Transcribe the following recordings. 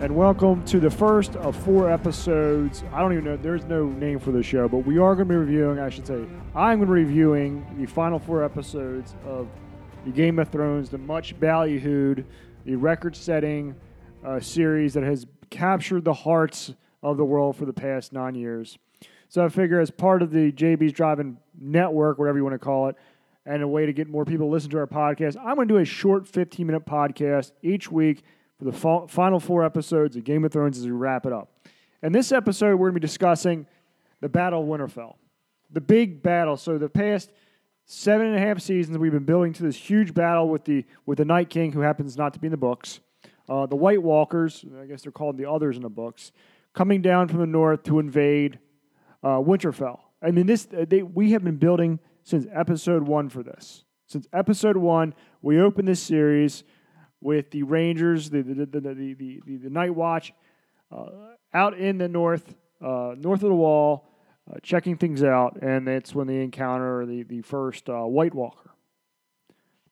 and welcome to the first of four episodes. I don't even know, there's no name for the show, but we are going to be reviewing, I should say, I'm going to be reviewing the final four episodes of the Game of Thrones, the much ballyhooed, the record setting uh, series that has captured the hearts of the world for the past nine years. So I figure, as part of the JB's Driving Network, whatever you want to call it, and a way to get more people to listen to our podcast, I'm going to do a short 15 minute podcast each week for the fa- final four episodes of Game of Thrones as we wrap it up. And this episode, we're going to be discussing the Battle of Winterfell, the big battle. So the past seven and a half seasons, we've been building to this huge battle with the with the Night King, who happens not to be in the books, uh, the White Walkers, I guess they're called the others in the books, coming down from the north to invade uh, Winterfell. I mean, this they, we have been building since episode one for this. Since episode one, we opened this series with the Rangers, the the the the, the, the, the Night Watch, uh, out in the north, uh, north of the wall, uh, checking things out, and that's when they encounter the the first uh, White Walker.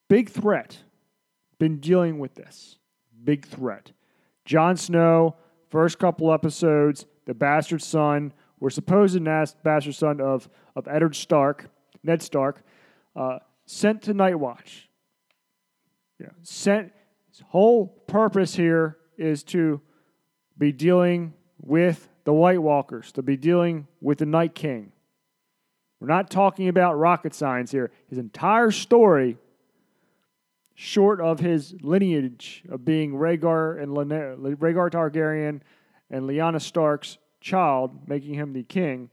Big threat. Been dealing with this. Big threat. Jon Snow, first couple episodes, the bastard son, we're supposed bastard son of of Eddard Stark, Ned Stark, uh, sent to Night Watch. Yeah, sent his whole purpose here is to be dealing with the White Walkers, to be dealing with the Night King. We're not talking about rocket science here. His entire story, short of his lineage of being Rhaegar and Lena- Rhaegar Targaryen and Lyanna Stark's child, making him the king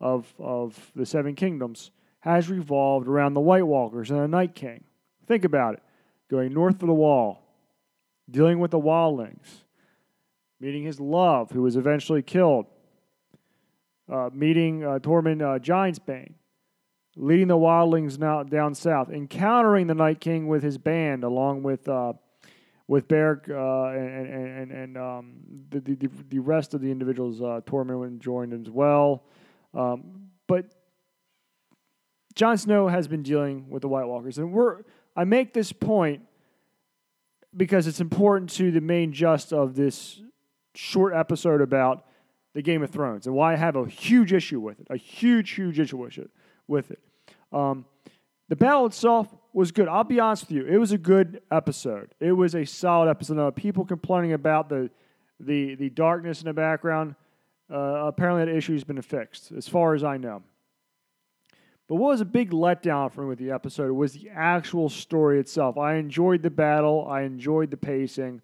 of, of the Seven Kingdoms, has revolved around the White Walkers and the Night King. Think about it. Going north of the wall, dealing with the wildlings, meeting his love, who was eventually killed, uh, meeting uh, Tormund uh, Giantsbane, leading the wildlings now down south, encountering the Night King with his band, along with uh, with Beric uh, and and, and um, the, the the rest of the individuals. Uh, Tormund joined as well, um, but Jon Snow has been dealing with the White Walkers, and we're. I make this point because it's important to the main gist of this short episode about the Game of Thrones and why I have a huge issue with it. A huge, huge issue with it. With it. Um, the battle itself was good. I'll be honest with you. It was a good episode. It was a solid episode. Now, people complaining about the the the darkness in the background. Uh, apparently, that issue has been fixed, as far as I know. But what was a big letdown for me with the episode was the actual story itself. I enjoyed the battle, I enjoyed the pacing.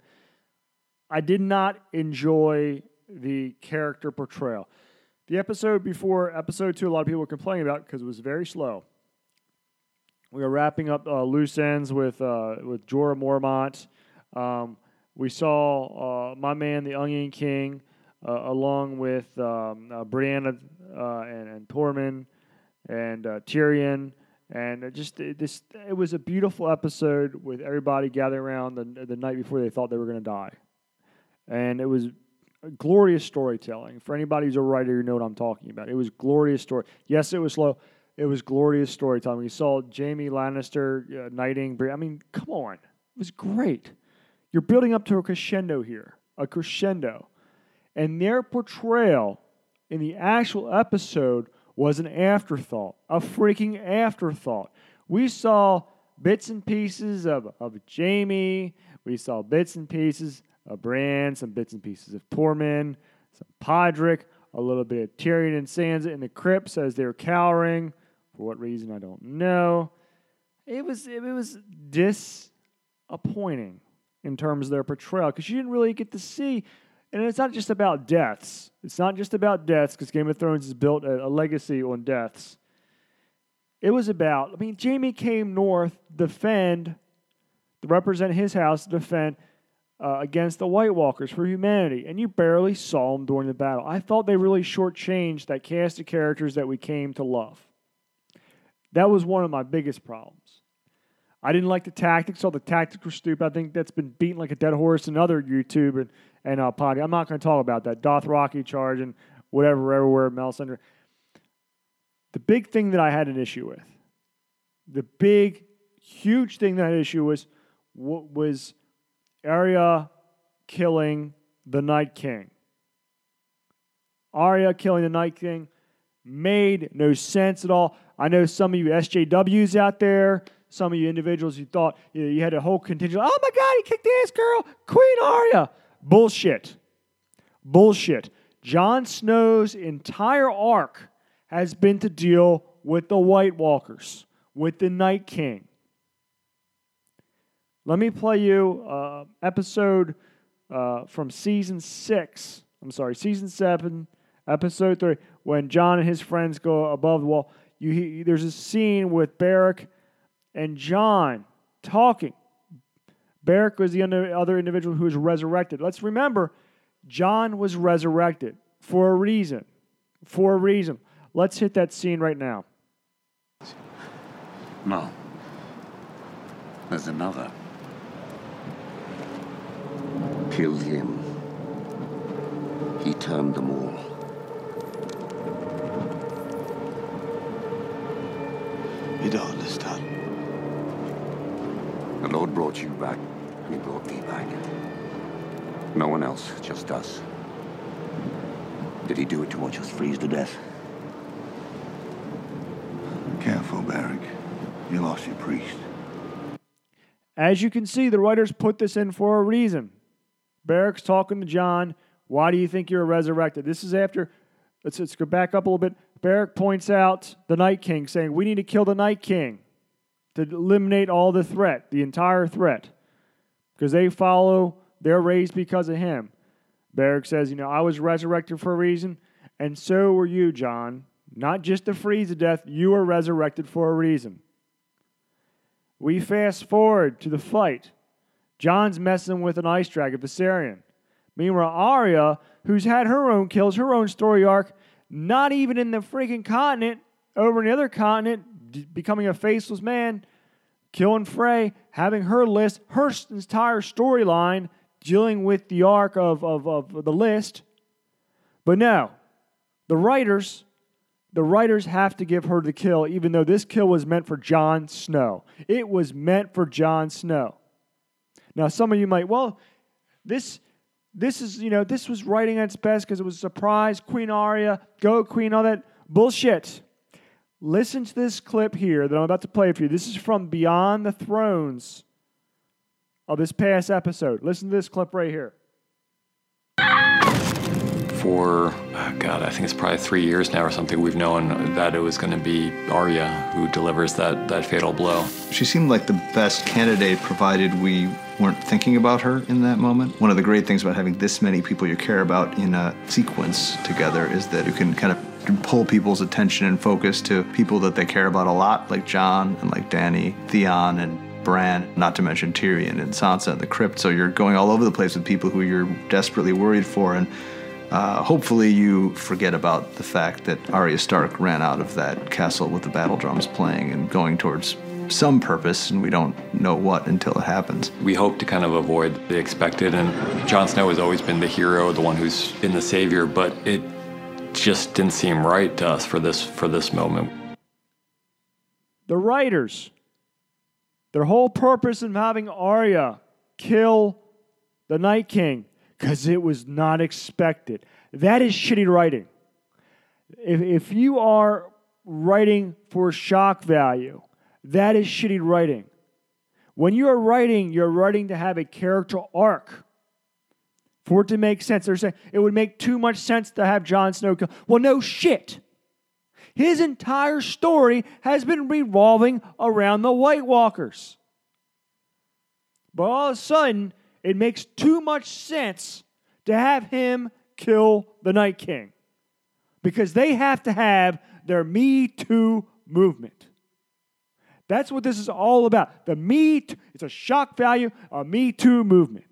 I did not enjoy the character portrayal. The episode before episode two, a lot of people were complaining about because it was very slow. We were wrapping up uh, loose ends with uh, with Jorah Mormont. Um, we saw uh, my man, the Onion King, uh, along with um, uh, Brianna uh, and, and Tormund and uh, Tyrion, and just it, this it was a beautiful episode with everybody gathering around the the night before they thought they were going to die, and it was glorious storytelling. For anybody who's a writer, you know what I'm talking about. It was glorious story. Yes, it was slow. It was glorious storytelling. We saw Jaime Lannister uh, knighting. I mean, come on, it was great. You're building up to a crescendo here, a crescendo, and their portrayal in the actual episode was an afterthought, a freaking afterthought. We saw bits and pieces of, of Jaime, we saw bits and pieces of Bran, some bits and pieces of Tormund, some Podrick, a little bit of Tyrion and Sansa in the crypts as they're cowering. For what reason, I don't know. It was it was disappointing in terms of their portrayal because you didn't really get to see and it's not just about deaths. It's not just about deaths because Game of Thrones has built a, a, legacy on deaths. It was about, I mean, Jaime came north, defend, to represent his house, defend uh, against the White Walkers for humanity, and you barely saw him during the battle. I thought they really shortchanged that cast of characters that we came to love. That was one of my biggest problems. I didn't like the tactics. All the tactics were stupid. I think that's been beaten like a dead horse in other YouTube and and uh, podcast. I'm not going to talk about that. Dothraki charge and whatever, everywhere, Melisandre. The big thing that I had an issue with, the big, huge thing that I had an issue was, was Arya killing the Night King. Arya killing the Night King made no sense at all. I know some of you SJWs out there, some of you individuals who thought you, know, you had a whole contingent. Oh my God, he kicked ass, girl, Queen Arya. Bullshit. Bullshit. Jon Snow's entire arc has been to deal with the White Walkers, with the Night King. Let me play you uh, episode uh, from season six. I'm sorry, season seven, episode three, when Jon and his friends go above the wall. You, there's a scene with Beric and Jon talking. Beric was the other individual who was resurrected. Let's remember, Jon was resurrected for a reason. For a reason. Let's hit that scene right now. No. There's another. Kill him. He turned them all. You don't understand. The Lord brought you back, and he brought me back. No one else, just us. Did he do it to watch us freeze to death? Careful, Beric. You lost your priest. As you can see, the writers put this in for a reason. Beric's talking to Jon. Why do you think you're resurrected? This is after, let's, let's go back up a little bit. Beric points out the Night King, saying, We need to kill the Night King to eliminate all the threat, the entire threat, because they follow, they're raised because of him. Beric says, You know, I was resurrected for a reason, and so were you, Jon. Not just to freeze to death, you were resurrected for a reason. We fast forward to the fight. Jon's messing with an ice dragon, Viserion. Meanwhile, Arya, who's had her own kills, her own story arc, not even in the freaking continent, over in the other continent, becoming a faceless man, killing Frey, having her list, her entire storyline dealing with the arc of, of, of the list. But no, the writers, the writers have to give her the kill, even though this kill was meant for Jon Snow. It was meant for Jon Snow. Now, some of you might, well, this this is, you know, this was writing at its best because it was a surprise. Queen Arya, go Queen, all that bullshit. Listen to this clip here that I'm about to play for you. This is from Beyond the Thrones of this past episode. Listen to this clip right here. For, oh God, I think it's probably three years now or something, we've known that it was going to be Arya who delivers that, that fatal blow. She seemed like the best candidate provided we weren't thinking about her in that moment. One of the great things about having this many people you care about in a sequence together is that you can kind of pull people's attention and focus to people that they care about a lot, like Jon and like Dany, Theon, and Bran, not to mention Tyrion and Sansa and the crypt. So you're going all over the place with people who you're desperately worried for. And uh, hopefully you forget about the fact that Arya Stark ran out of that castle with the battle drums playing and going towards some purpose, and we don't know what until it happens. We hope to kind of avoid the expected, and Jon Snow has always been the hero, the one who's been the savior, but it just didn't seem right to us for this for this moment. The writers their whole purpose in having Arya kill the Night King because it was not expected. That is shitty writing. If, if you are writing for shock value, that is shitty writing. When you are writing, you're writing to have a character arc for it to make sense. They're saying it would make too much sense to have Jon Snow kill. Well, no shit. His entire story has been revolving around the White Walkers. But all of a sudden, it makes too much sense to have him kill the Night King because they have to have their Me Too movement. That's what this is all about. The Me Too, it's a shock value, a Me Too movement.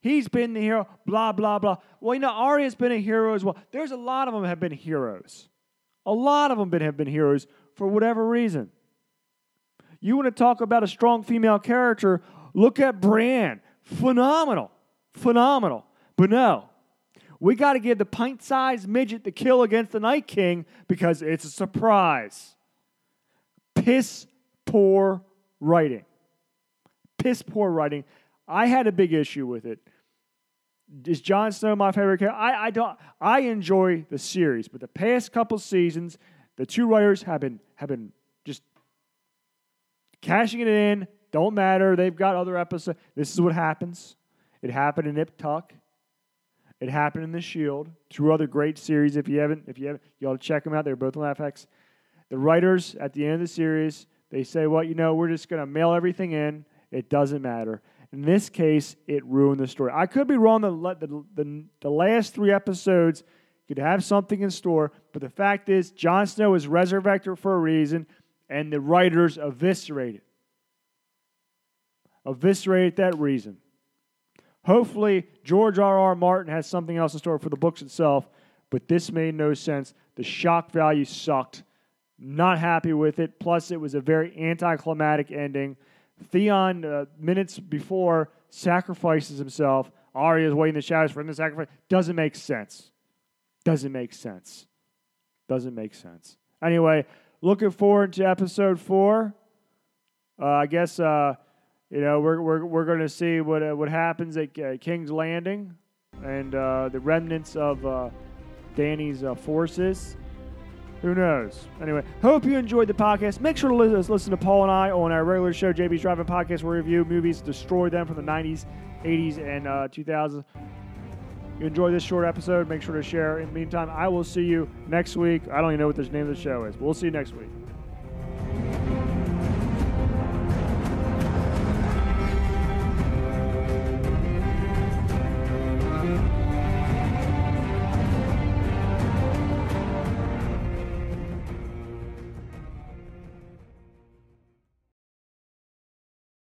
He's been the hero, blah, blah, blah. Well, you know, Arya's been a hero as well. There's a lot of them have been heroes. A lot of them have been heroes for whatever reason. You want to talk about a strong female character, look at Bran. Phenomenal. Phenomenal. But no, we got to give the pint sized midget the kill against the Night King because it's a surprise. Piss poor writing. Piss poor writing. I had a big issue with it. Is Jon Snow my favorite character? I, I don't. I enjoy the series, but the past couple seasons, the two writers have been have been just cashing it in. Don't matter. They've got other episodes. This is what happens. It happened in Nip Tuck. It happened in The Shield. Two other great series. If you haven't, if you haven't, to check them out. They're both on FX. The writers at the end of the series, they say, "Well, you know, we're just going to mail everything in. It doesn't matter." In this case, it ruined the story. I could be wrong. The, the, the, the last three episodes could have something in store, but the fact is, Jon Snow is resurrected for a reason, and the writers eviscerated. Eviscerated that reason. Hopefully, George R. R. Martin has something else in store for the books itself, but this made no sense. The shock value sucked. Not happy with it. Plus, it was a very anticlimactic ending. Theon, uh, minutes before, sacrifices himself. Arya is waiting in the shadows for him to sacrifice. Doesn't make sense. Doesn't make sense. Doesn't make sense. Anyway, looking forward to episode four. Uh, I guess uh, you know we're we're, we're going to see what uh, what happens at uh, King's Landing and uh, the remnants of uh, Dany's forces. Who knows? Anyway, hope you enjoyed the podcast. Make sure to listen to Paul and I on our regular show, JB's Driving Podcast, where we review movies, destroy them from the 90s, 80s, and uh, 2000s. You enjoy this short episode, make sure to share. In the meantime, I will see you next week. I don't even know what the name of the show is. but We'll see you next week.